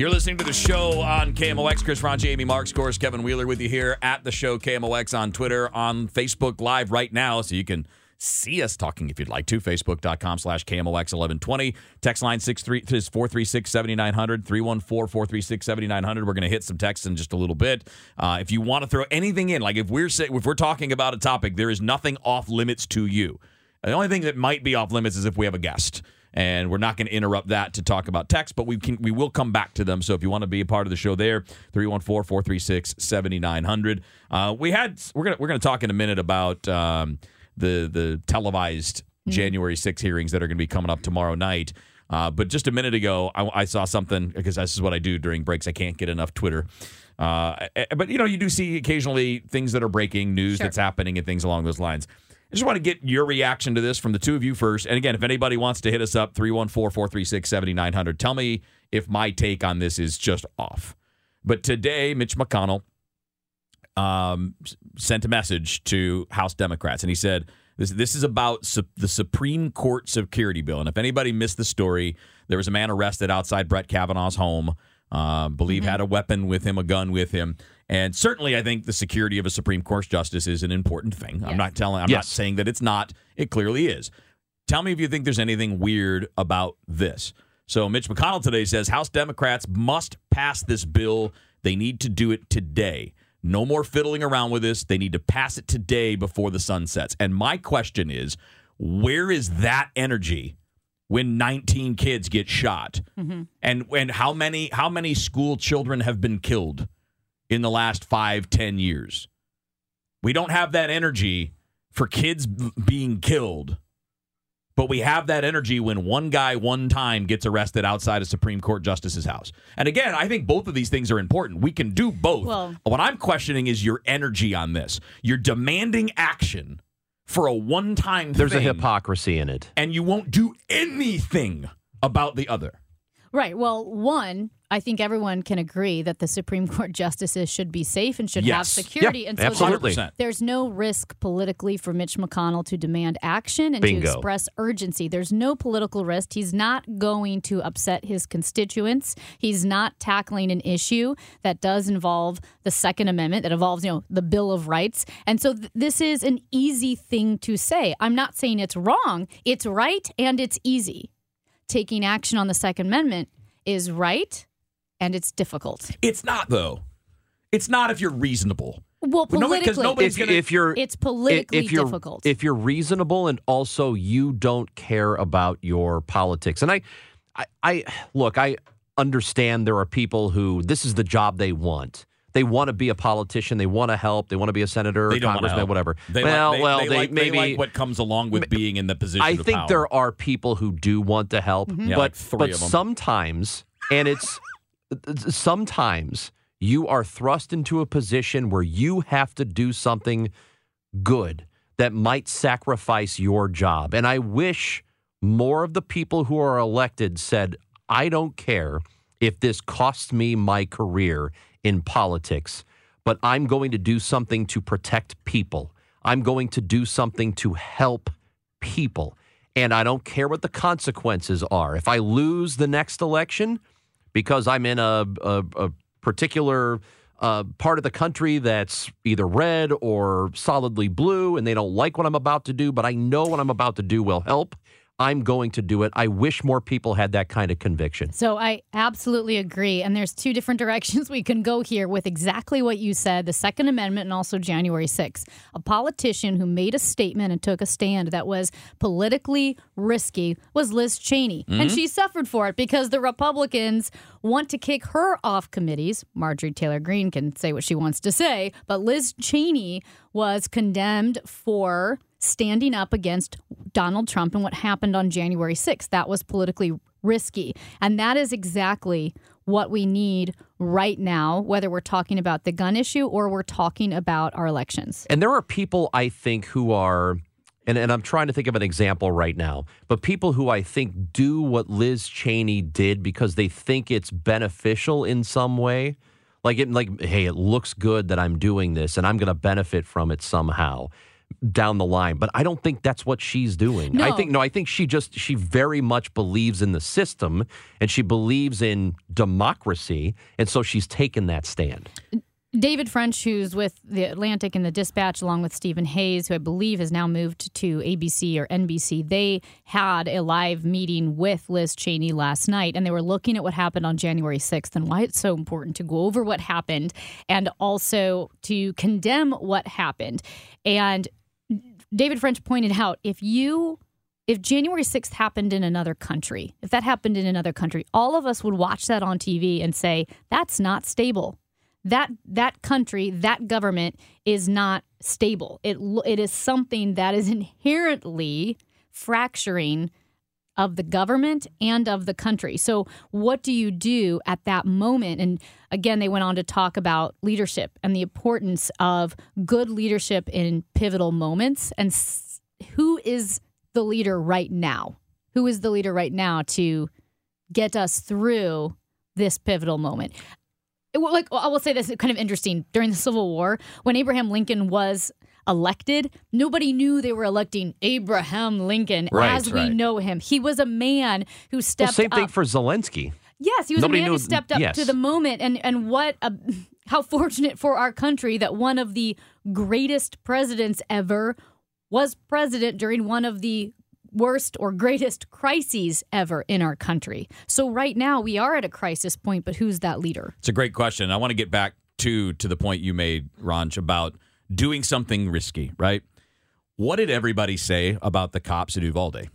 You're listening to the show on KMOX. Chris Franchi, Amy Marxkors, Kevin Wheeler with you here at the show KMOX on Twitter, on Facebook Live right now, so you can see us talking if you'd like to. Facebook.com slash KMOX 1120. Text line 436 7900, 314 436 7900. We're going to hit some texts in just a little bit. Uh, if you want to throw anything in, like if we're say, if we're talking about a topic, there is nothing off limits to you. The only thing that might be off limits is if we have a guest and we're not going to interrupt that to talk about text, but we can we will come back to them. So if you want to be a part of the show there, 314-436-7900. Uh, we had we're gonna we're gonna talk in a minute about um, the the televised January 6 hearings that are going to be coming up tomorrow night. Uh, but just a minute ago, I, I saw something because this is what I do during breaks. I can't get enough Twitter. Uh, eh, but you know, you do see occasionally things that are breaking news Sure. that's happening and things along those lines. I just want to get your reaction to this from the two of you first. And again, if anybody wants to hit us up, 314 436 7900, tell me if my take on this is just off. But today, Mitch McConnell um, sent a message to House Democrats, and he said, this, this is about su- the Supreme Court security bill. And if anybody missed the story, there was a man arrested outside Brett Kavanaugh's home, uh, believe had a weapon with him, a gun with him. And certainly, I think the security of a Supreme Court justice is an important thing. I'm not telling, I'm not saying that it's not. It clearly is. Tell me if you think there's anything weird about this. So, Mitch McConnell today says House Democrats must pass this bill. They need to do it today. No more fiddling around with this. They need to pass it today before the sun sets. And my question is where is that energy when 19 kids get shot? Mm-hmm. And and how many how many school children have been killed in the last five, ten years? We don't have that energy for kids b- being killed. But we have that energy when one guy one time gets arrested outside a Supreme Court justice's house. And again, I think both of these things are important. We can do both. Well- what I'm questioning is your energy on this. You're demanding action for a one-time There's a hypocrisy in it. and you won't do anything about the other. Right. Well, one, I think everyone can agree that the Supreme Court justices should be safe and should have security. Yeah, and so absolutely. 100%. there's no risk politically for Mitch McConnell to demand action and Bingo. to express urgency. There's no political risk. He's not going to upset his constituents. He's not tackling an issue that does involve the Second Amendment, that involves, you know, the Bill of Rights. And so th- this is an easy thing to say. I'm not saying it's wrong. It's right and it's easy. Taking action on the Second Amendment is right and it's difficult. It's not though. It's not if you're reasonable. Well, No, because politically, nobody's If, gonna- if you're it's politically if you're, difficult. If you're reasonable and also you don't care about your politics. And I, I, I look, I understand there are people who this is the job they want. They want to be a politician. They want to help. They want to be a senator, They don't want to congressman, help. whatever. They well, like, they, well, they, they, like, maybe they like what comes along with being in the position. I of think power. there are people who do want to help, mm-hmm. Yeah, but like three but of 'em. sometimes, and it's sometimes you are thrust into a position where you have to do something good that might sacrifice your job. And I wish more of the people who are elected said, "I don't care if this costs me my career in politics." But I'm going to do something to protect people. I'm going to do something to help people. And I don't care what the consequences are. If I lose the next election because I'm in a, a, a particular uh, part of the country that's either red or solidly blue and they don't like what I'm about to do, but I know what I'm about to do will help, I'm going to do it. I wish more people had that kind of conviction. So I absolutely agree. And there's two different directions we can go here with exactly what you said the Second Amendment and also January 6th. A politician who made a statement and took a stand that was politically risky was Liz Cheney. And mm-hmm. she suffered for it because the Republicans want to kick her off committees. Marjorie Taylor Greene can say what she wants to say, but Liz Cheney was condemned for standing up against Donald Trump and what happened on January 6th. That was politically risky. And that is exactly what we need right now, whether we're talking about the gun issue or we're talking about our elections. And there are people I think who are, and, and I'm trying to think of an example right now, but people who I think do what Liz Cheney did because they think it's beneficial in some way. Like it, like, hey, it looks good that I'm doing this and I'm going to benefit from it somehow down the line. But I don't think that's what she's doing. I think no, I think she just she very much believes in the system and she believes in democracy, and so she's taken that stand. David French, who's with the Atlantic and the Dispatch, along with Stephen Hayes, who I believe has now moved to ABC or NBC, they had a live meeting with Liz Cheney last night, and they were looking at what happened on January 6th and why it's so important to go over what happened and also to condemn what happened. And David French pointed out if you if January 6th happened in another country, if that happened in another country, all of us would watch that on TV and say, that's not stable. That that country, that government is not stable. It it is something that is inherently fracturing of the government and of the country. So, what do you do at that moment? And again, they went on to talk about leadership and the importance of good leadership in pivotal moments. And who is the leader right now? Who is the leader right now to get us through this pivotal moment? Like I will say this kind of interesting during the Civil War when Abraham Lincoln was elected nobody knew they were electing Abraham Lincoln Right, as we right. know him he was a man who Well, stepped same thing up for Zelensky. yes he was Nobody a man knew- who stepped up yes. to the moment and and what a, how fortunate for our country that one of the greatest presidents ever was president during one of the worst or greatest crises ever in our country. So right now we are at a crisis point, but who's that leader? It's a great question. I want to get back to to the point you made, Ranch, about doing something risky, right? What did everybody say about the cops at Uvalde?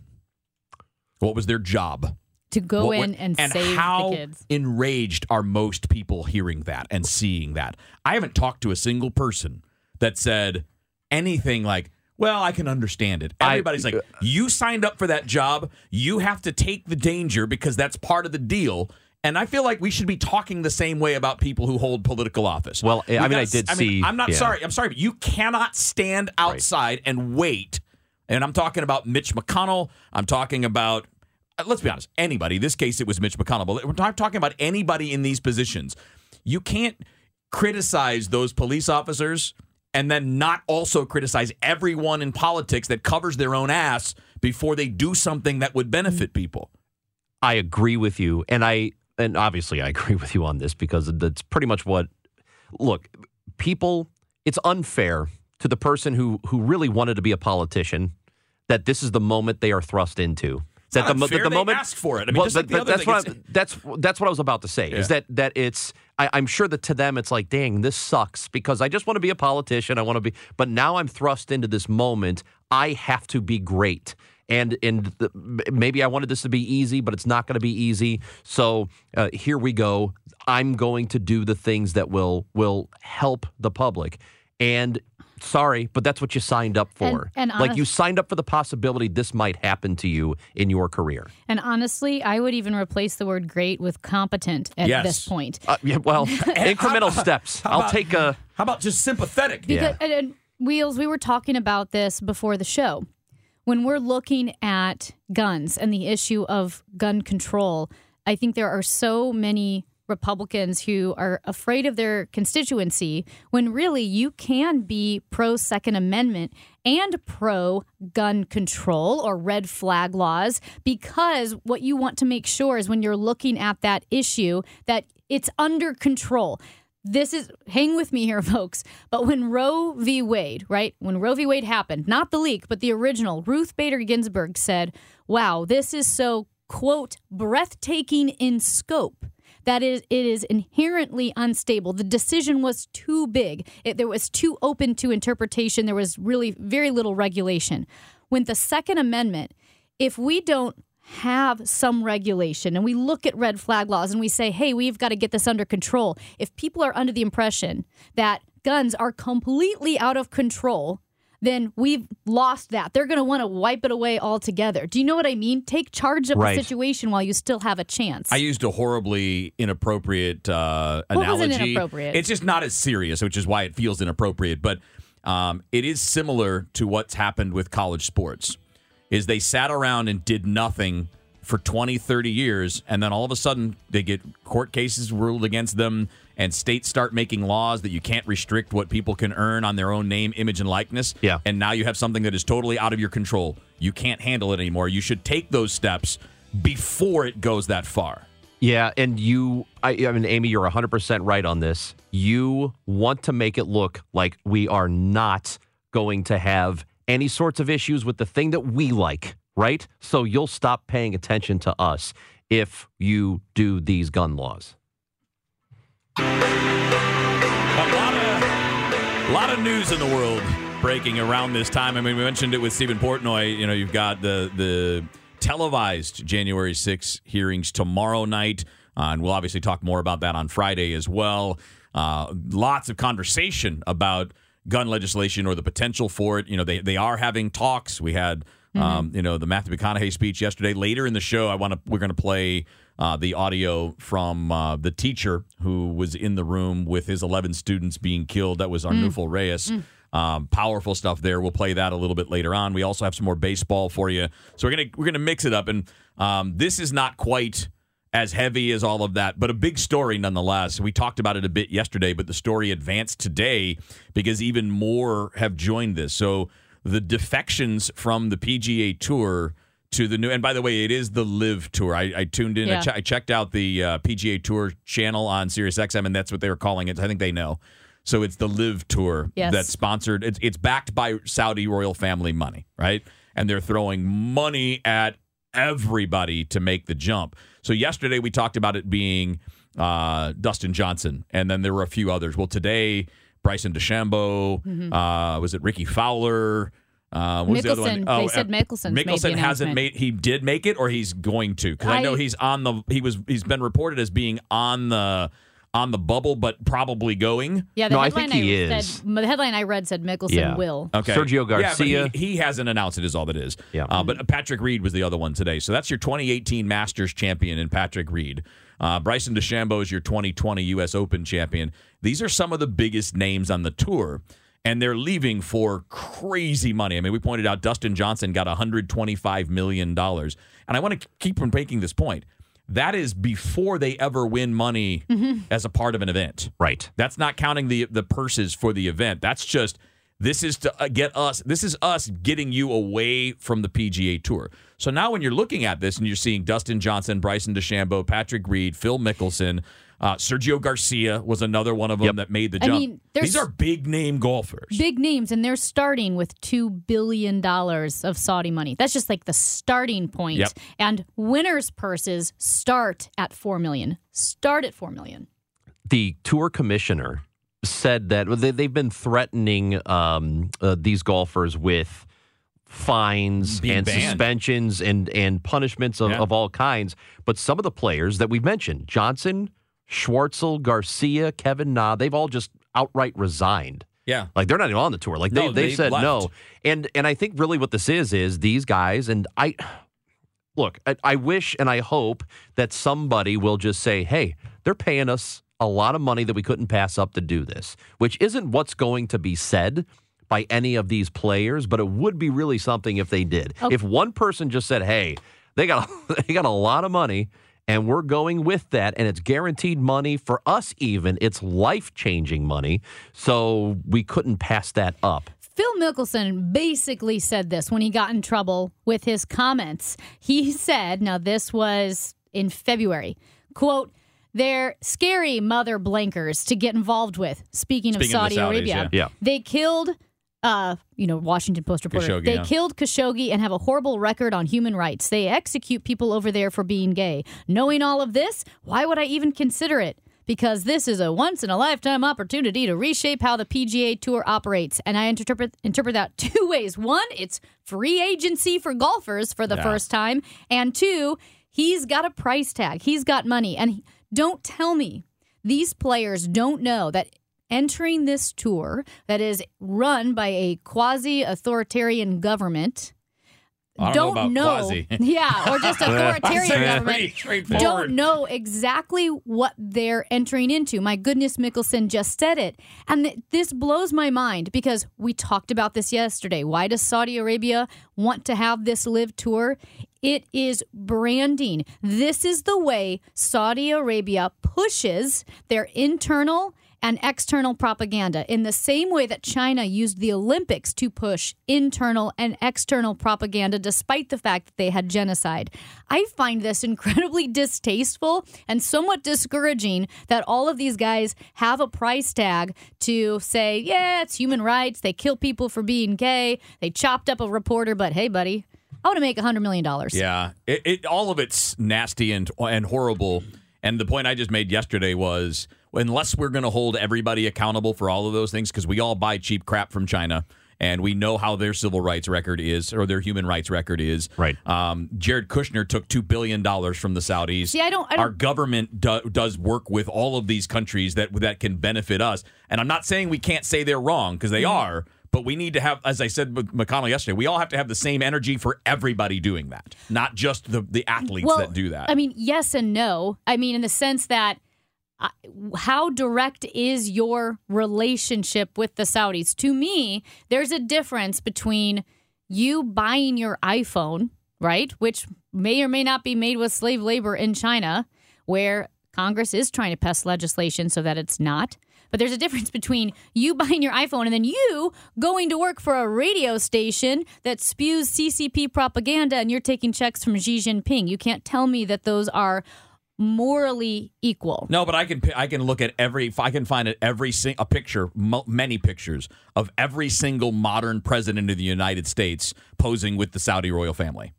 What was their job? To go What- in and, and save how the kids. enraged are most people hearing that and seeing that? I haven't talked to a single person that said anything like, "Well, I can understand it." I- Everybody's like, uh, "You signed up for that job. You have to take the danger because that's part of the deal." And I feel like we should be talking the same way about people who hold political office. Well, I mean, I did I mean, see- I'm not yeah. sorry. I'm sorry, but you cannot stand outside and wait. And I'm talking about Mitch McConnell. I'm talking about, uh, let's be honest, anybody. In This case, it was Mitch McConnell, but we're not talking about anybody in these positions. You can't criticize those police officers and then not also criticize everyone in politics that covers their own ass before they do something that would benefit people. I agree with you, and I and obviously I agree with you on this because that's pretty much what. Look, people, it's unfair to the person who who really wanted to be a politician that this is the moment they are thrust into. That the, that the They moment asked for it. I mean, just like that's what I, that's that's what I was about to say. Is that that it's I, I'm sure that to them it's like, dang, this sucks because I just want to be a politician. I want to be, but now I'm thrust into this moment. I have to be great. And and the, maybe I wanted this to be easy, but it's not going to be easy. So uh, here we go. I'm going to do the things that will will help the public. And sorry, but that's what you signed up for. And- and like you signed up for the possibility this might happen to you in your career. And honestly, I would even replace the word great with competent at Yes. this point. Uh, yeah, well, incremental steps. How I'll about- take a. How about just sympathetic? Because and, and Wheels, we were talking about this before the show. When we're looking at guns and the issue of gun control, I think there are so many Republicans who are afraid of their constituency when really you can be pro Second Amendment and pro gun control or red flag laws because what you want to make sure is when you're looking at that issue that it's under control this is hang with me here, folks. But when Roe v. Wade, right? When Roe v. Wade happened, not the leak, but the original, Ruth Bader Ginsburg said, Wow, this is so quote breathtaking in scope that is it is inherently unstable. The decision was too big. It, there was too open to interpretation. There was really very little regulation. When the Second Amendment, if we don't have some regulation and we look at red flag laws and we say, hey, we've got to get this under control. If people are under the impression that guns are completely out of control, then we've lost that. They're going to want to wipe it away altogether. Do you know what I mean? Take charge of Right. the situation while you still have a chance. I used a horribly inappropriate uh, What was analogy. inappropriate? It's just not as serious, which is why it feels inappropriate. But um, it is similar to what's happened with college sports. Is they sat around and did nothing for 20, 30 years, and then all of a sudden they get court cases ruled against them, and states start making laws that you can't restrict what people can earn on their own name, image, and likeness. Yeah. And now you have something that is totally out of your control. You can't handle it anymore. You should take those steps before it goes that far. Yeah, and you, I, I mean, Amy, you're 100% right on this. You want to make it look like we are not going to have any sorts of issues with the thing that we like, right? So you'll stop paying attention to us if you do these gun laws. A lot of, a lot of news in the world breaking around this time. I mean, we mentioned it with Stephen Portnoy. You know, you've got the the televised January 6 hearings tomorrow night, uh, and we'll obviously talk more about that on Friday as well. Uh, lots of conversation about gun legislation or the potential for it. You know, they they are having talks. We had. Um, you know the Matthew McConaughey speech yesterday. Later in the show, I want to we're going to play uh, the audio from uh, the teacher who was in the room with his 11 students being killed. That was Arnulfo Reyes. Um, powerful stuff there. We'll play that a little bit later on. We also have some more baseball for you. So we're gonna we're gonna mix it up, and um, this is not quite as heavy as all of that, but a big story nonetheless. We talked about it a bit yesterday, but the story advanced today because even more have joined this. So the defections from the PGA Tour to the new, and by the way, it is the LIV Tour. I, I tuned in, I, Yeah. che- I checked out the uh, PGA Tour channel on SiriusXM, and that's what they were calling it. I think they know. So it's the LIV Tour Yes. that's sponsored. It's, it's backed by Saudi royal family money, right? And they're throwing money at everybody to make the jump. So yesterday we talked about it being uh, Dustin Johnson, and then there were a few others. Well, today Bryson DeChambeau, Mm-hmm. uh, was it Rickie Fowler? Uh, what was the other one? Mickelson. They said Mickelson's made the Mickelson hasn't made. He did make it, or he's going to. Because I, know he's on the. He was. He's been reported as being on the on the bubble, but probably going. yeah, the No, I headline think he I is. Said, the headline I read said Mickelson Yeah. will. Okay. Sergio Garcia. but he, he hasn't announced it. Is all that is. Yeah. Uh, but Patrick Reed was the other one today. So that's your 2018 Masters champion in Patrick Reed. Uh, Bryson DeChambeau is your 2020 U.S. Open champion. These are some of the biggest names on the tour, and they're leaving for crazy money. I mean, we pointed out Dustin Johnson got 125 million dollars, and I want to keep on making this point. That is before they ever win money as a part of an event. Right. That's not counting the the purses for the event. That's just this is to uh, get us. This is us getting you away from the PGA Tour. So now when you're looking at this and you're seeing Dustin Johnson, Bryson DeChambeau, Patrick Reed, Phil Mickelson, uh, Sergio Garcia was another one of them Yep. that made the I jump. mean, These are big name golfers. Big names, and they're starting with two billion dollars of Saudi money. That's just like the starting point. Yep. And winners' purses start at four million. Start at four million. the tour commissioner said that they, they've been threatening um, uh, these golfers with fines Being and banned. suspensions and and punishments of, Yeah. of all kinds. But some of the players that we've mentioned, Johnson, Schwartzel, Garcia, Kevin Na, they've all just outright resigned. yeah. Like they're not even on the tour. Like they No, they they've said left. no. And and I think really what this is is these guys and I look, I, I wish and I hope that somebody will just say, "Hey, they're paying us a lot of money that we couldn't pass up to do this," which isn't what's going to be said by any of these players, but it would be really something if they did. If one person just said, "Hey, they got they got a lot of money and we're going with that and it's guaranteed money for us even, it's life-changing money." So we couldn't pass that up. Phil Mickelson basically said this when he got in trouble with his comments. He said, now this was in February, quote, they're scary mother blankers to get involved with. Speaking, Speaking of of Saudi Saudis, Arabia, yeah. Yeah. they killed. Uh, you know, Washington Post reporter. Khashoggi, they yeah. killed Khashoggi and have a horrible record on human rights. They execute people over there for being gay. Knowing all of this, why would I even consider it? Because this is a once in a lifetime opportunity to reshape how the PGA Tour operates. And I interpret interpret that two ways. One, it's free agency for golfers for the Yeah. first time. And two, he's got a price tag. He's got money. And he- don't tell me these players don't know that entering this tour that is run by a quasi authoritarian government I don't know quasi. yeah, or just authoritarian government. Don't know exactly what they're entering into. My goodness, Mickelson just said it. And th- this blows my mind because we talked about this yesterday. Why does Saudi Arabia want to have this LIV tour? It is branding. This is the way Saudi Arabia pushes their internal and external propaganda in the same way that China used the Olympics to push internal and external propaganda despite the fact that they had genocide. I find this incredibly distasteful and somewhat discouraging that all of these guys have a price tag to say, yeah, it's human rights. They kill people for being gay. They chopped up a reporter, but hey, buddy, I want to make $100 million. Yeah, it, it all of it's nasty and and horrible. And the point I just made yesterday was unless we're going to hold everybody accountable for all of those things, because we all buy cheap crap from China. And we know how their civil rights record is, or their human rights record is. Right. Um, Jared Kushner took two billion dollars from the Saudis. See, I don't- I don't- Our government do, does work with all of these countries that that can benefit us. And I'm not saying we can't say they're wrong because they are. But we need to have, as I said with McConnell yesterday, we all have to have the same energy for everybody doing that, not just the the athletes that do that. I mean, yes and no. I mean, in the sense that how direct is your relationship with the Saudis? To me, there's a difference between you buying your iPhone, right, which may or may not be made with slave labor in China, where Congress is trying to pass legislation so that it's not. But there's a difference between you buying your iPhone and then you going to work for a radio station that spews CCP propaganda and you're taking checks from Xi Jinping. You can't tell me that those are morally equal. No, but I can I can look at every if I can find it every sing, a picture many pictures of every single modern president of the United States posing with the Saudi royal family.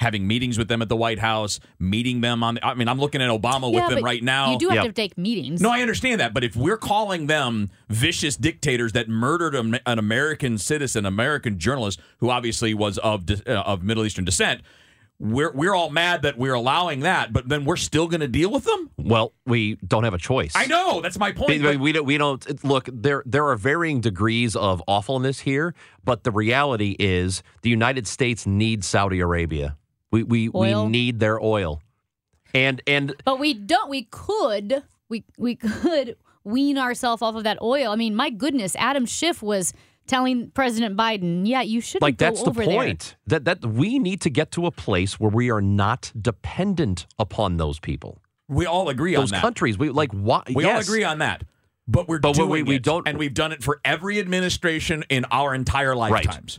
Having meetings with them at the White House, meeting them on I mean I'm looking at Obama Yeah, with them right now. You do have Yep. to take meetings. No, I understand that, but if we're calling them vicious dictators that murdered an American citizen, American journalist who obviously was of uh, of Middle Eastern descent, we're we're all mad that we're allowing that, but then we're still going to deal with them. Well, we don't have a choice. I know that's my point. We, we don't. We don't look. There, there are varying degrees of awfulness here, but the reality is, the United States needs Saudi Arabia. We, we, Oil? we need their oil, and and But we don't. We could. We we could wean ourselves off of that oil. I mean, my goodness, Adam Schiff was telling President Biden, "Yeah, you shouldn't like go that's the over there." point. That that we need to get to a place where we are not dependent upon those people, we all agree those on that. countries. We like what? We all agree on that. But we're But we- doing we- we it, don't- and we've done it for every administration in our entire lifetimes.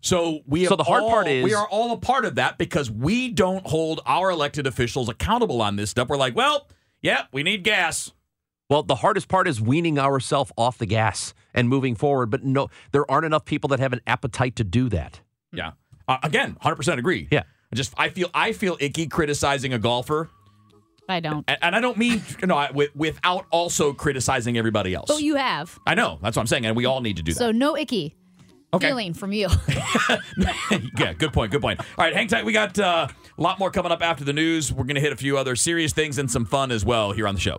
So we have So the hard all- part is- we are all a part of that because we don't hold our elected officials accountable on this stuff. We're like, well, yeah, we need gas. Well, the hardest part is weaning ourselves off the gas and moving forward. But no, there aren't enough people that have an appetite to do that. Yeah. Uh, again, hundred percent agree. Yeah. I Just I feel I feel icky criticizing a golfer, I don't. and, and I don't mean you know I- with, without also criticizing everybody else. But you have. I know that's what I'm saying, and we all need to do that. So no icky Okay. feeling from you. yeah, good point. Good point. All right, hang tight. We got uh, a lot more coming up after the news. We're going to hit a few other serious things and some fun as well here on the show.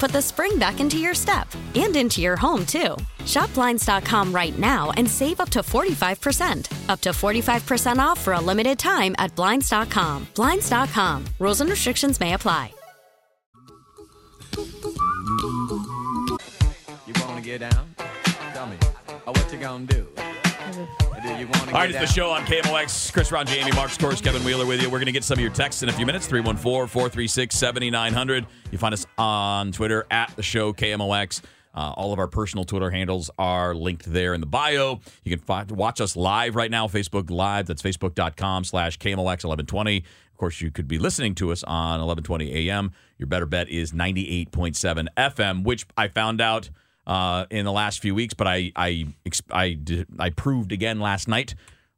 put the spring back into your step and into your home, too. Shop Blinds.com right now and save up to 45%. Up to 45% off for a limited time at Blinds.com. Blinds.com. Rules and restrictions may apply. You want to get down? Tell me. Oh, what you gonna do? You want to All right, it's the show on KMOX. Chris Ron, Jamie, Marxkors, Kevin Wheeler with you. We're going to get some of your texts in a few minutes 314 436 7900. You find us on Twitter at the show KMOX. Uh, all of our personal Twitter handles are linked there in the bio. You can find, watch us live right now, Facebook Live. That's facebook.com slash KMOX1120. Of course, you could be listening to us on 1120 a.m. Your better bet is 98.7 FM, which I found out uh, in the last few weeks, but I I I did, I proved again last night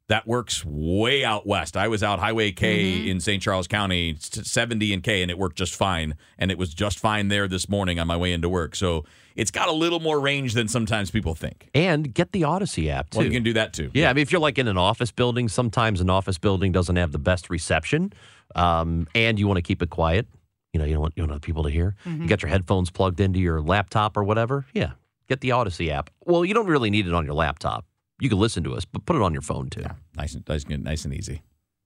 that works way out west. I was out Highway K in St. Charles County, 70 and K, and it worked just fine. And it was just fine there this morning on my way into work. So it's got a little more range than sometimes people think. And get the Audacy app too. Well, you can do that too. Yeah, I mean, if you're like in an office building, sometimes an office building doesn't have the best reception, um, and you want to keep it quiet. You know, you don't want you don't want people to hear. You mm-hmm. got your headphones plugged into your laptop or whatever. Yeah, get the Audacy app. Well, you don't really need it on your laptop. You can listen to us, but put it on your phone too. Nice and nice, and- nice and easy.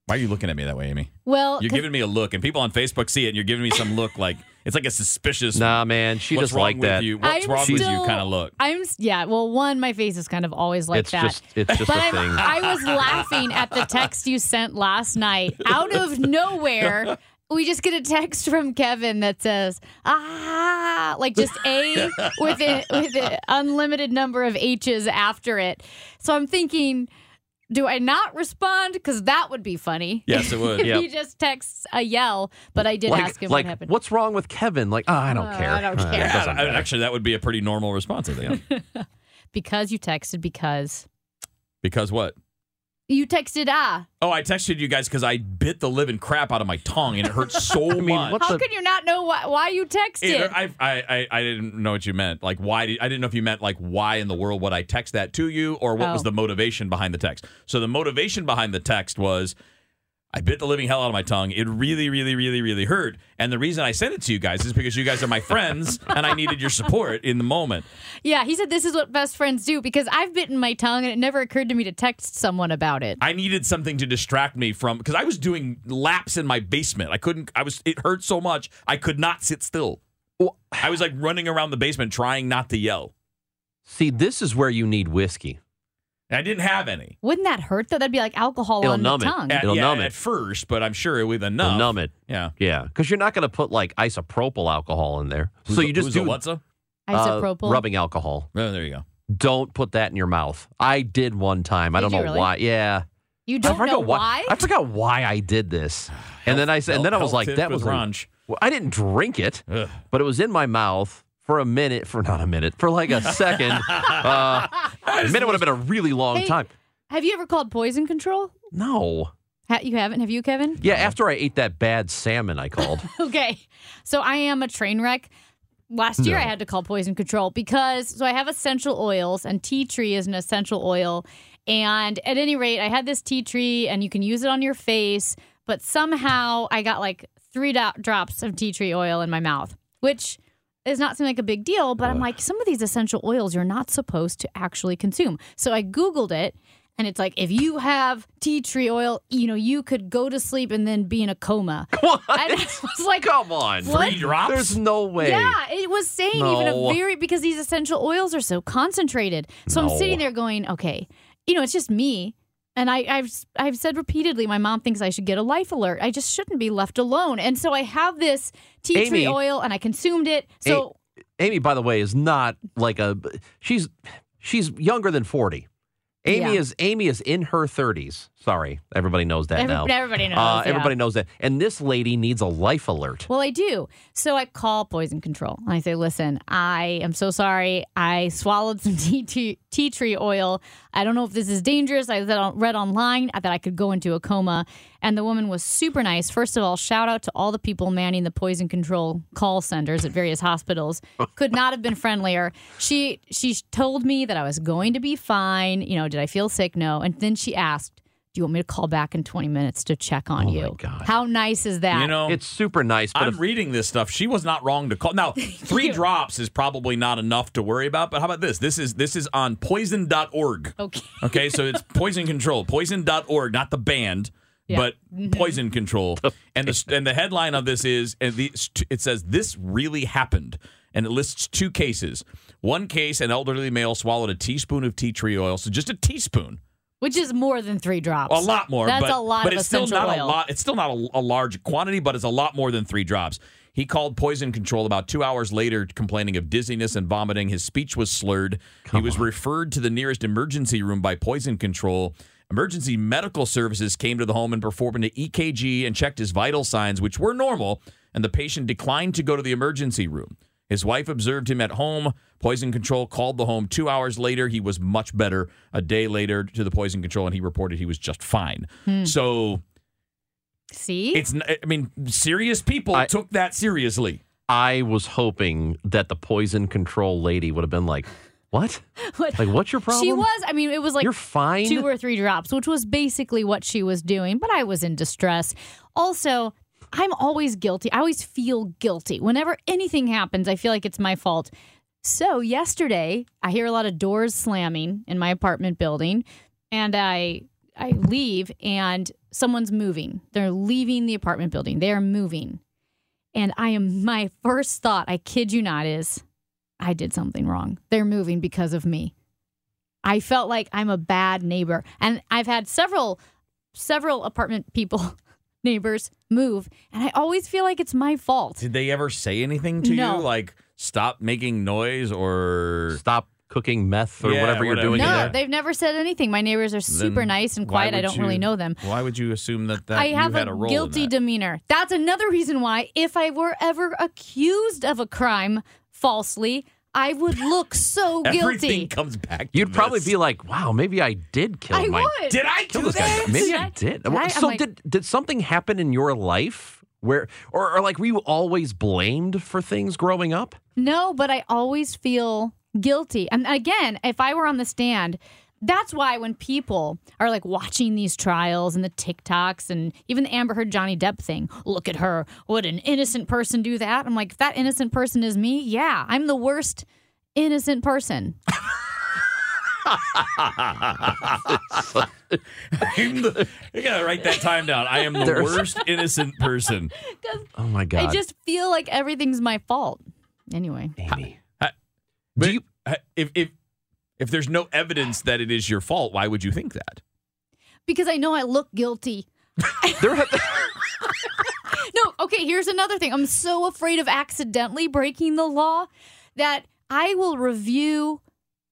Why are you looking at me that way, Amy? Well, you're giving me a look, and people on Facebook see it, and you're giving me some look like it's like a suspicious. Nah, man, she just like that. You? What's I'm wrong with you? Kind of look. I'm yeah. Well, one, my face is kind of always like it's that. just it's just but a I'm, thing. I was laughing at the text you sent last night. Out of nowhere, we just get a text from Kevin that says, ah, like just A with it with an unlimited number of H's after it. So I'm thinking, do I not respond? Because that would be funny. Yes, it would. if Yep. he just texts a yell, but I did like, ask him like, what happened. what's wrong with Kevin? Like, oh, I don't Uh, care. I don't Uh, care. Yeah, I- actually, that would be a pretty normal response, I think. because you texted because because what? You texted ah. Oh, I texted you guys because I bit the living crap out of my tongue and it hurt so mean, much. How the- could you not know why, why you texted? Either- I, I, I, I didn't know what you meant. Like, why? Did, I didn't know if you meant like, why in the world would I text that to you, or what was Oh. the motivation behind the text? So the motivation behind the text was, I bit the living hell out of my tongue. It really, really, really, really hurt. And the reason I sent it to you guys is because you guys are my friends, and I needed your support in the moment. yeah, he said this is what best friends do because I've bitten my tongue and it never occurred to me to text someone about it. I needed something to distract me from because I was doing laps in my basement. I couldn't. I was. It hurt so much. I could not sit still. I was like running around the basement trying not to yell. See, this is where you need whiskey. And I didn't have any. Wouldn't that hurt though? That'd be like alcohol It'll on the it. tongue. At, It'll yeah, numb it. at first, but I'm sure it with enough. It'll numb it. Yeah. Yeah, because you're not going to put like isopropyl alcohol in there. so you just Who's a do what's a? uh, Isopropyl. rubbing alcohol. Oh, there you go. Don't put that in your mouth. I did one time. I don't know really? why. Yeah, You don't forgot know why? I forgot why I did this. And then I said, and then I was like, that with was like- Ranch. well, I didn't drink it, Ugh. but it was in my mouth for a minute. For not a minute, for like a second. uh, a minute would have been a really long Hey, time. Have you ever called poison control? No. Ha- you haven't? Have you, Kevin? Yeah, after I ate that bad salmon, I called. Okay. So I am a train wreck. Last year No. I had to call poison control because so I have essential oils and tea tree is an essential oil And at any rate, I had this tea tree, and you can use it on your face. But somehow I got like three do- drops of tea tree oil in my mouth, which is not seeming like a big deal. But I'm like, some of these essential oils you're not supposed to actually consume. So I Googled it. And it's like if you have tea tree oil, you know you could go to sleep and then be in a coma. What? And I was like, Come on. What? Three drops? There's no way. yeah, it was saying even a very because these essential oils are so concentrated. So No. I'm sitting there going, okay, you know, it's just me. And I, I've I've said repeatedly, my mom thinks I should get a life alert. I just shouldn't be left alone. And so I have this tea Amy. tree oil, and I consumed it. So Amy, by the way, is not like a she's she's younger than 40. Amy Yeah. is Amy is in her 30s. Sorry, everybody knows that Every- now. everybody knows, Uh, yeah. Everybody knows that. And this lady needs a life alert. Well, I do. So I call poison control and I say, listen, I am so sorry. I swallowed some tea, tea, tea tree oil. I don't know if this is dangerous. I read read online that I could go into a coma. And the woman was super nice. First of all, shout out to all the people manning the poison control call centers at various hospitals. Could not have been friendlier. She she told me that I was going to be fine. You know, did I feel sick? No. And then she asked, do you want me to call back in 20 minutes to check on you? How nice is that? You know, it's super nice. I'm reading this stuff. She was not wrong to call. Now, three drops is probably not enough to worry about. But how about this? This is this is on poison.org. Okay. Okay, so it's poison control. Poison.org, not the band, Yeah. but Mhm. poison control. and the and the headline of this is and the, it says this really happened. And it lists two cases. One case, an elderly male swallowed a teaspoon of tea tree oil, so just a teaspoon. Which is more than three drops. A lot more. That's but, a lot but of it's still not oil. a lot. It's still not a, a large quantity, but it's a lot more than three drops. He called poison control about two hours later, complaining of dizziness and vomiting. His speech was slurred. he was referred to the nearest emergency room by poison control. Emergency medical services came to the home and performed an EKG and checked his vital signs, which were normal, and the patient declined to go to the emergency room. His wife observed him at home. Poison control called the home two hours later. He was much better. A day later to the poison control, and he reported he was just fine. Hmm. So See? it's, I mean, serious people I- took that seriously. I was hoping that the poison control lady would have been like, "What? What- Like, what's your problem?" She was. I mean, it was like You're fine? two or three drops, which was basically what she was doing. But I was in distress. Also, I'm always guilty. I always feel guilty whenever anything happens. I feel like it's my fault. So yesterday, I hear a lot of doors slamming in my apartment building, and I I leave, and someone's moving. They're leaving the apartment building. They are moving, and I am. My first thought, I kid you not, is I did something wrong. They're moving because of me. I felt like I'm a bad neighbor. And I've had several several apartment people neighbors move and I always feel like it's my fault. Did they ever say anything to No. you? Like, stop making noise or stop cooking meth or Yeah, whatever you're whatever. doing. No, there. they've never said anything. My neighbors are super Then nice and quiet. I don't really know them. Why would you assume that, that I you have had a, a, role guilty that? demeanor. That's another reason why if I were ever accused of a crime falsely, I would look so guilty. Everything comes back. To You'd probably be like, "Wow, maybe I did kill I my would. Did I kill do this guy. that? Maybe Did I I- did." did I? I'm So like- did did something happen in your life where, or, or like, were you always blamed for things growing up? No, but I always feel guilty. And again, if I were on the stand, that's why when people are like watching these trials and the TikToks and even the Amber Heard Johnny Depp thing, look at her. Would an innocent person do that? I'm like, if that innocent person is me, yeah, I'm the worst innocent person. I'm the, you gotta write that time down. I am the There's- worst innocent person. Oh my god! I just feel like everything's my fault. Anyway, Amy. But you, if if if there's no evidence that it is your fault, why would you think that? because I know I look guilty. There have, No, okay, here's another thing. I'm so afraid of accidentally breaking the law that I will review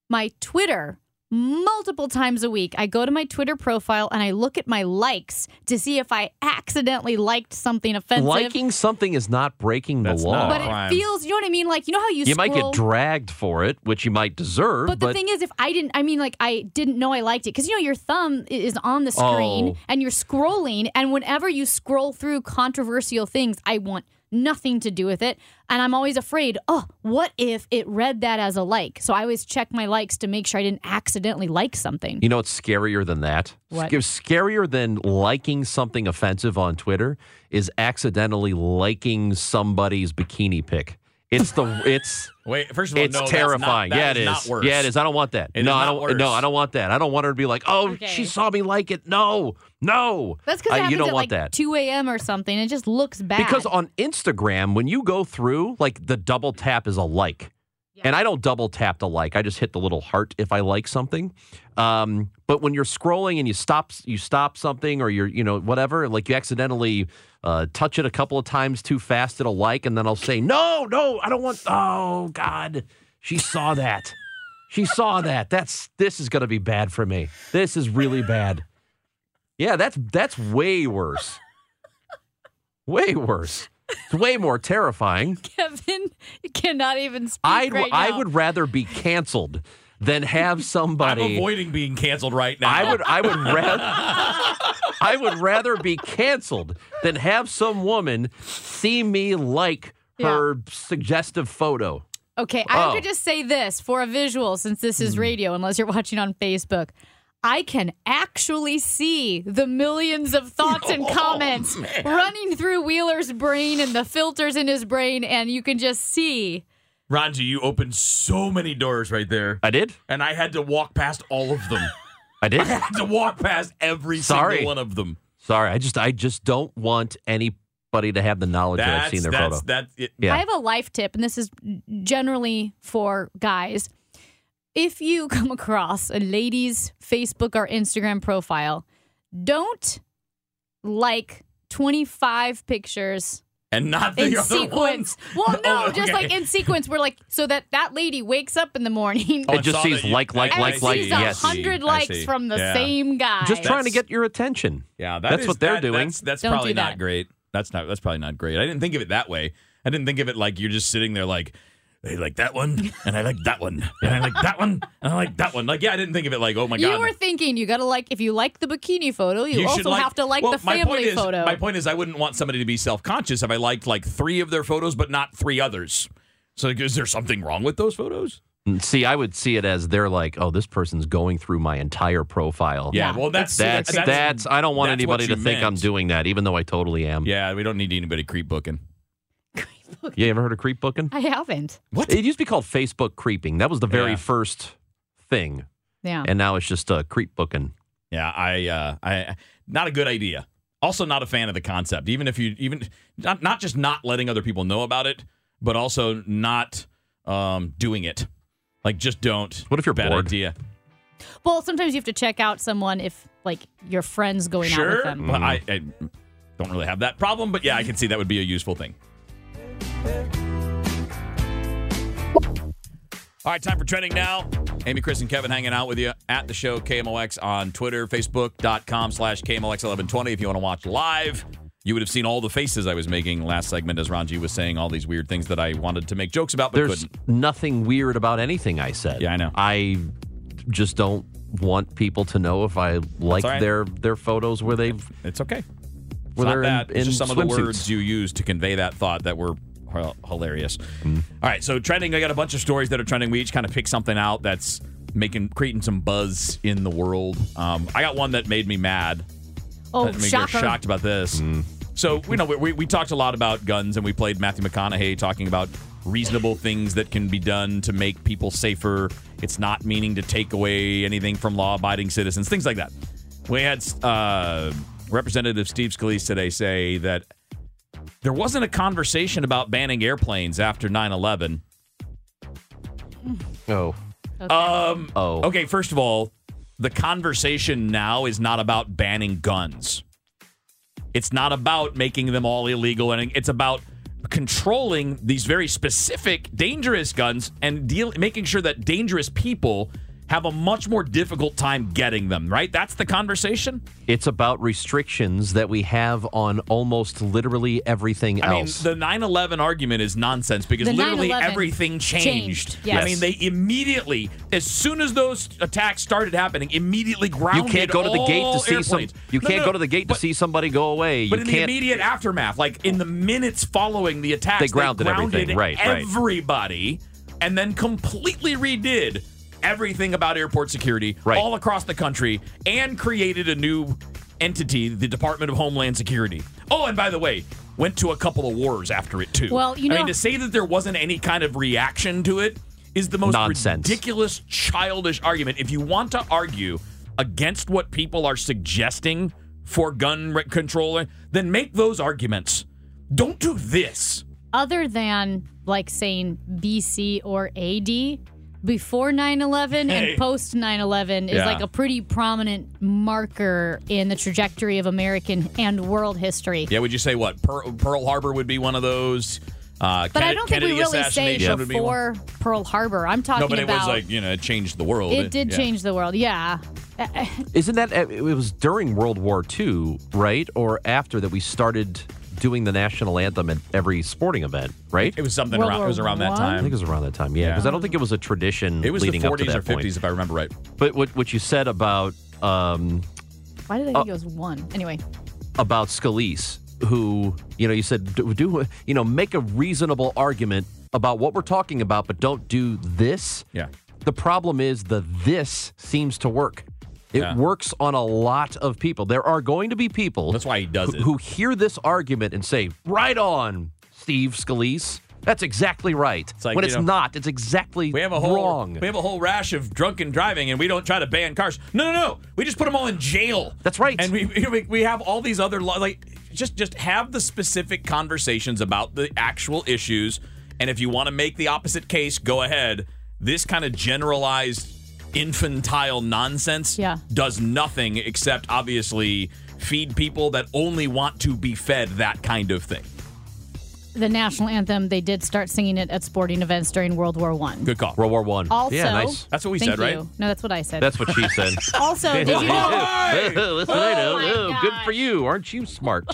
my Twitter multiple times a week. I go to my Twitter profile and I look at my likes to see if I accidentally liked something offensive. liking something is not breaking the That's law. not but it feels, you know what I mean? Like, you know how you you might get dragged for it, which you might deserve. But the thing is, if I didn't, I mean, like, I didn't know I liked it because you know your thumb is on the screen Oh. and you're scrolling, and whenever you scroll through controversial things, I want nothing to do with it. And I'm always afraid, oh, what if it read that as a like? So I always check my likes to make sure I didn't accidentally like something. You know what's scarier than that? What? Sc- Scarier than liking something offensive on Twitter is accidentally liking somebody's bikini pic. It's the it's Wait, first of all, it's no, that's not- terrifying. that yeah, it is is. not worse. Yeah, it is. I don't want that. It no, is I don't. worse. No, I don't want that. I don't want her to be like, oh, Okay. she saw me like it. No, no. That's because I- it you don't at want like that. 2 a.m. or something. It just looks bad. Because on Instagram, when you go through, like the double tap is a like. And I don't double tap to like. I just hit the little heart if I like something. Um, but when you're scrolling and you stop, you stop something, or you're, you know, whatever, like you accidentally uh, touch it a couple of times too fast, it'll like, and then I'll say, no, no, I don't want. Oh God, she saw that. She saw that. That's this is going to be bad for me. This is really bad. Yeah, that's that's way worse. Way worse. It's way more terrifying. Kevin cannot even speak I'd, right I would rather be canceled than have somebody. I'm somebody. avoiding being canceled right now. I would I would rather I would rather be canceled than have some woman see me like her suggestive photo. Okay, I Oh. could just say this for a visual since this is hmm. radio, unless you're watching on Facebook. I can actually see the millions of thoughts and Oh, comments man. running through Wheeler's brain and the filters in his brain, and you can just see. Ranji, you opened so many doors right there. I did. And I had to walk past all of them. I did. I had to walk past every Sorry. single one of them. Sorry, I just I just don't want anybody to have the knowledge that I've seen their that's photo. that's it. Yeah. I have a life tip, and this is generally for guys. If you come across a lady's Facebook or Instagram profile, don't like 25 pictures and not the in other sequence. ones. Well, oh, no, Oh, just like in sequence, we're like so that that lady wakes up in the morning Oh, It just saw sees that you- like, like, and like, like. sees Yes. hundred likes from the Yeah. same guy. Just trying to get your attention. Yeah, that That's is- what they're that- doing. That's, that's probably do not that. great. That's not. That's probably not great. I didn't think of it that way. I didn't think of it like you're just sitting there like, I like that one, and I like that one, and I like that one, and I like that one. Like, yeah, I didn't think of it like, oh my god. you god. were thinking you got to like if you like the bikini photo, you, should also have to like well, the my family point is, photo. My point is, I wouldn't want somebody to be self conscious if I liked like three of their photos, but not three others. So, like, is there something wrong with those photos? Mm, See, I would see it as they're like, oh, this person's going through my entire profile. Yeah, well, that's that's that's. I don't want anybody to you think I'm doing that, even though I totally am. Yeah, we don't need anybody creep booking. You ever heard of creep booking? I haven't. What? It used to be called Facebook creeping. That was the very Yeah. first thing, Yeah. and now it's just uh, creep booking. Yeah, I, uh, I, not a good idea. Also, not a fan of the concept. Even if you, even not, not just not letting other people know about it, but also not um, doing it. Like, just don't. What if you're Bad bored? idea. Well, sometimes you have to check out someone if like your friends going out with Sure, them. but I, I don't really have that problem. But yeah, I can see that would be a useful thing. All right, time for trending now. Amy, Chris, and Kevin hanging out with you at the show KMOX on Twitter, Facebook.com slash KMOX1120 if you want to watch live. You would have seen all the faces I was making last segment as Ranji was saying all these weird things that I wanted to make jokes about but There's couldn't. nothing weird about anything I said. Yeah, I know. I just don't want people to know if I like right. their their photos where they've It's okay. It's where not bad. in, It's in just some of the words you use to convey that thought that were hilarious. Mm. All right, so trending. I got a bunch of stories that are trending. We each kind of pick something out that's making creating some buzz in the world. Um, I got one that made me mad. Oh, That made me shocker. shocked about this. Mm. So we know we, we talked a lot about guns, and we played Matthew McConaughey talking about reasonable things that can be done to make people safer. It's not meaning to take away anything from law-abiding citizens, things like that. We had uh, Representative Steve Scalise today say that there wasn't a conversation about banning airplanes after 9/11. Oh. Um. Oh. Okay. First of all, the conversation now is not about banning guns. It's not about making them all illegal, and it's about controlling these very specific dangerous guns and deal making sure that dangerous people have a much more difficult time getting them, right? That's the conversation. It's about restrictions that we have on almost literally everything I mean, else. the 9 11 argument is nonsense because The literally everything changed. changed, yes. I mean, they immediately, as soon as those attacks started happening, immediately grounded you can't go to the gate to see some. You No, can't no, go to the gate but- to see somebody go away. But you in the can't. immediate aftermath, like in the minutes following the attacks, They grounded everything. Right, right. everybody, and then completely redid everything about airport security Right. all across the country and created a new entity, the Department of Homeland Security. Oh, and by the way, went to a couple of wars after it too. Well, you know, I know- mean, to say that there wasn't any kind of reaction to it is the most Nonsense. ridiculous, childish argument. If you want to argue against what people are suggesting for gun re- control, then make those arguments. Don't do this. Other than like saying BC or AD, before 9 11 Hey. and post 9 11 is Yeah. like a pretty prominent marker in the trajectory of American and world history. Yeah, would you say what? Pearl, Pearl Harbor would be one of those. Uh, But I don't think we really say assassination would be before Pearl Harbor. I'm talking about. No, but it about was like you know, it changed the world. it did yeah. change the world. Yeah. Isn't that it was during World War II, right, or after that we started doing the national anthem at every sporting event, right? It was something World around. It was around that One? I think it was around that time, yeah, Yeah. because I don't think it was a tradition It was the leading up to 40s that or 50s, point. if I remember right. But what what you said about um, Why did I Uh, think it was one? Anyway, about Scalise, who you know you said do, do you know make a reasonable argument about what we're talking about, but don't do this. Yeah. The problem is the this seems to work. It Yeah. works on a lot of people. There are going to be people That's why he does who, it. who hear this argument and say, "Right on, Steve Scalise. That's exactly right." It's like, when it's know, not, it's exactly We have a whole wrong. we have a whole rash of drunken driving, and we don't try to ban cars. No, no, no. We just put them all in jail. That's right. And we we, we have all these other law like just just have the specific conversations about the actual issues. And if you want to make the opposite case, go ahead. This kind of generalized infantile nonsense Yeah. does nothing except obviously feed people that only want to be fed that kind of thing. the national anthem, they did start singing it at sporting events during World War One. Good call. World War One. Also, yeah, nice. That's what we thank said, right? you. No, that's what I said. That's what she said. also, did you know? Listen, I know. Oh, my Oh, good for you. Aren't you smart?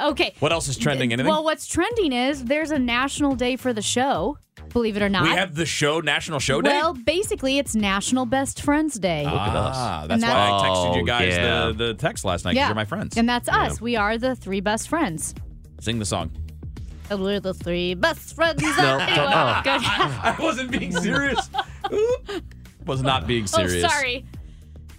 Okay. What else is trending? Anything? Well, what's trending is there's a national day for the show. Believe it or not. we have the show, National Show Day. well, basically, it's National Best Friends Day. Look at us. Ah, that's And why that's- I texted you Oh, guys yeah. the, the text last night because you're my friends. And that's us. We are the three best friends. Sing the song. And We're the three best friends. No, of don't- oh. Good. I wasn't being serious. Was not being Oh, serious. sorry.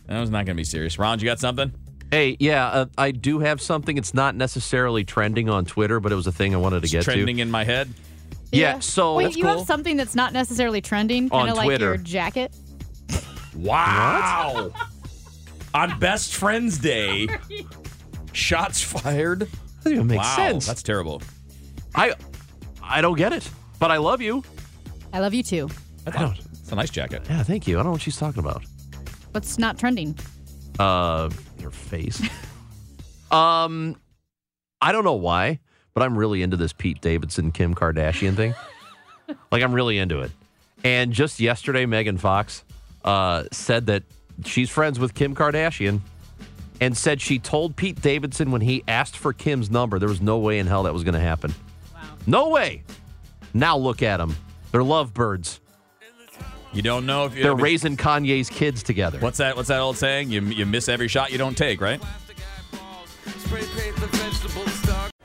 I was not going to be serious. Ron, you got something? Hey, yeah, uh, I do have something. It's not necessarily trending on Twitter, but it was a thing I wanted to It's get trending in my head. To. Yeah, so Wait, that's you cool. have something that's not necessarily trending, kind On of like Twitter. your jacket. Wow. On Best Friends Day, shots fired. doesn't even make wow, sense. that's terrible. I, I don't get it, but I love you. I love you too. That's, not, it's a nice jacket. Yeah, thank you. I don't know what she's talking about. What's not trending? Uh, your face. um, I don't know why, but I'm really into this Pete Davidson Kim Kardashian thing. like I'm really into it. And just yesterday, Megan Fox uh, said that she's friends with Kim Kardashian, and said she told Pete Davidson when he asked for Kim's number, there was no way in hell that was going to happen. Wow. No way. Now look at them. They're lovebirds. You don't know if you They're raising Kanye's kids together. What's that? What's that old saying? You you miss every shot you don't take, right?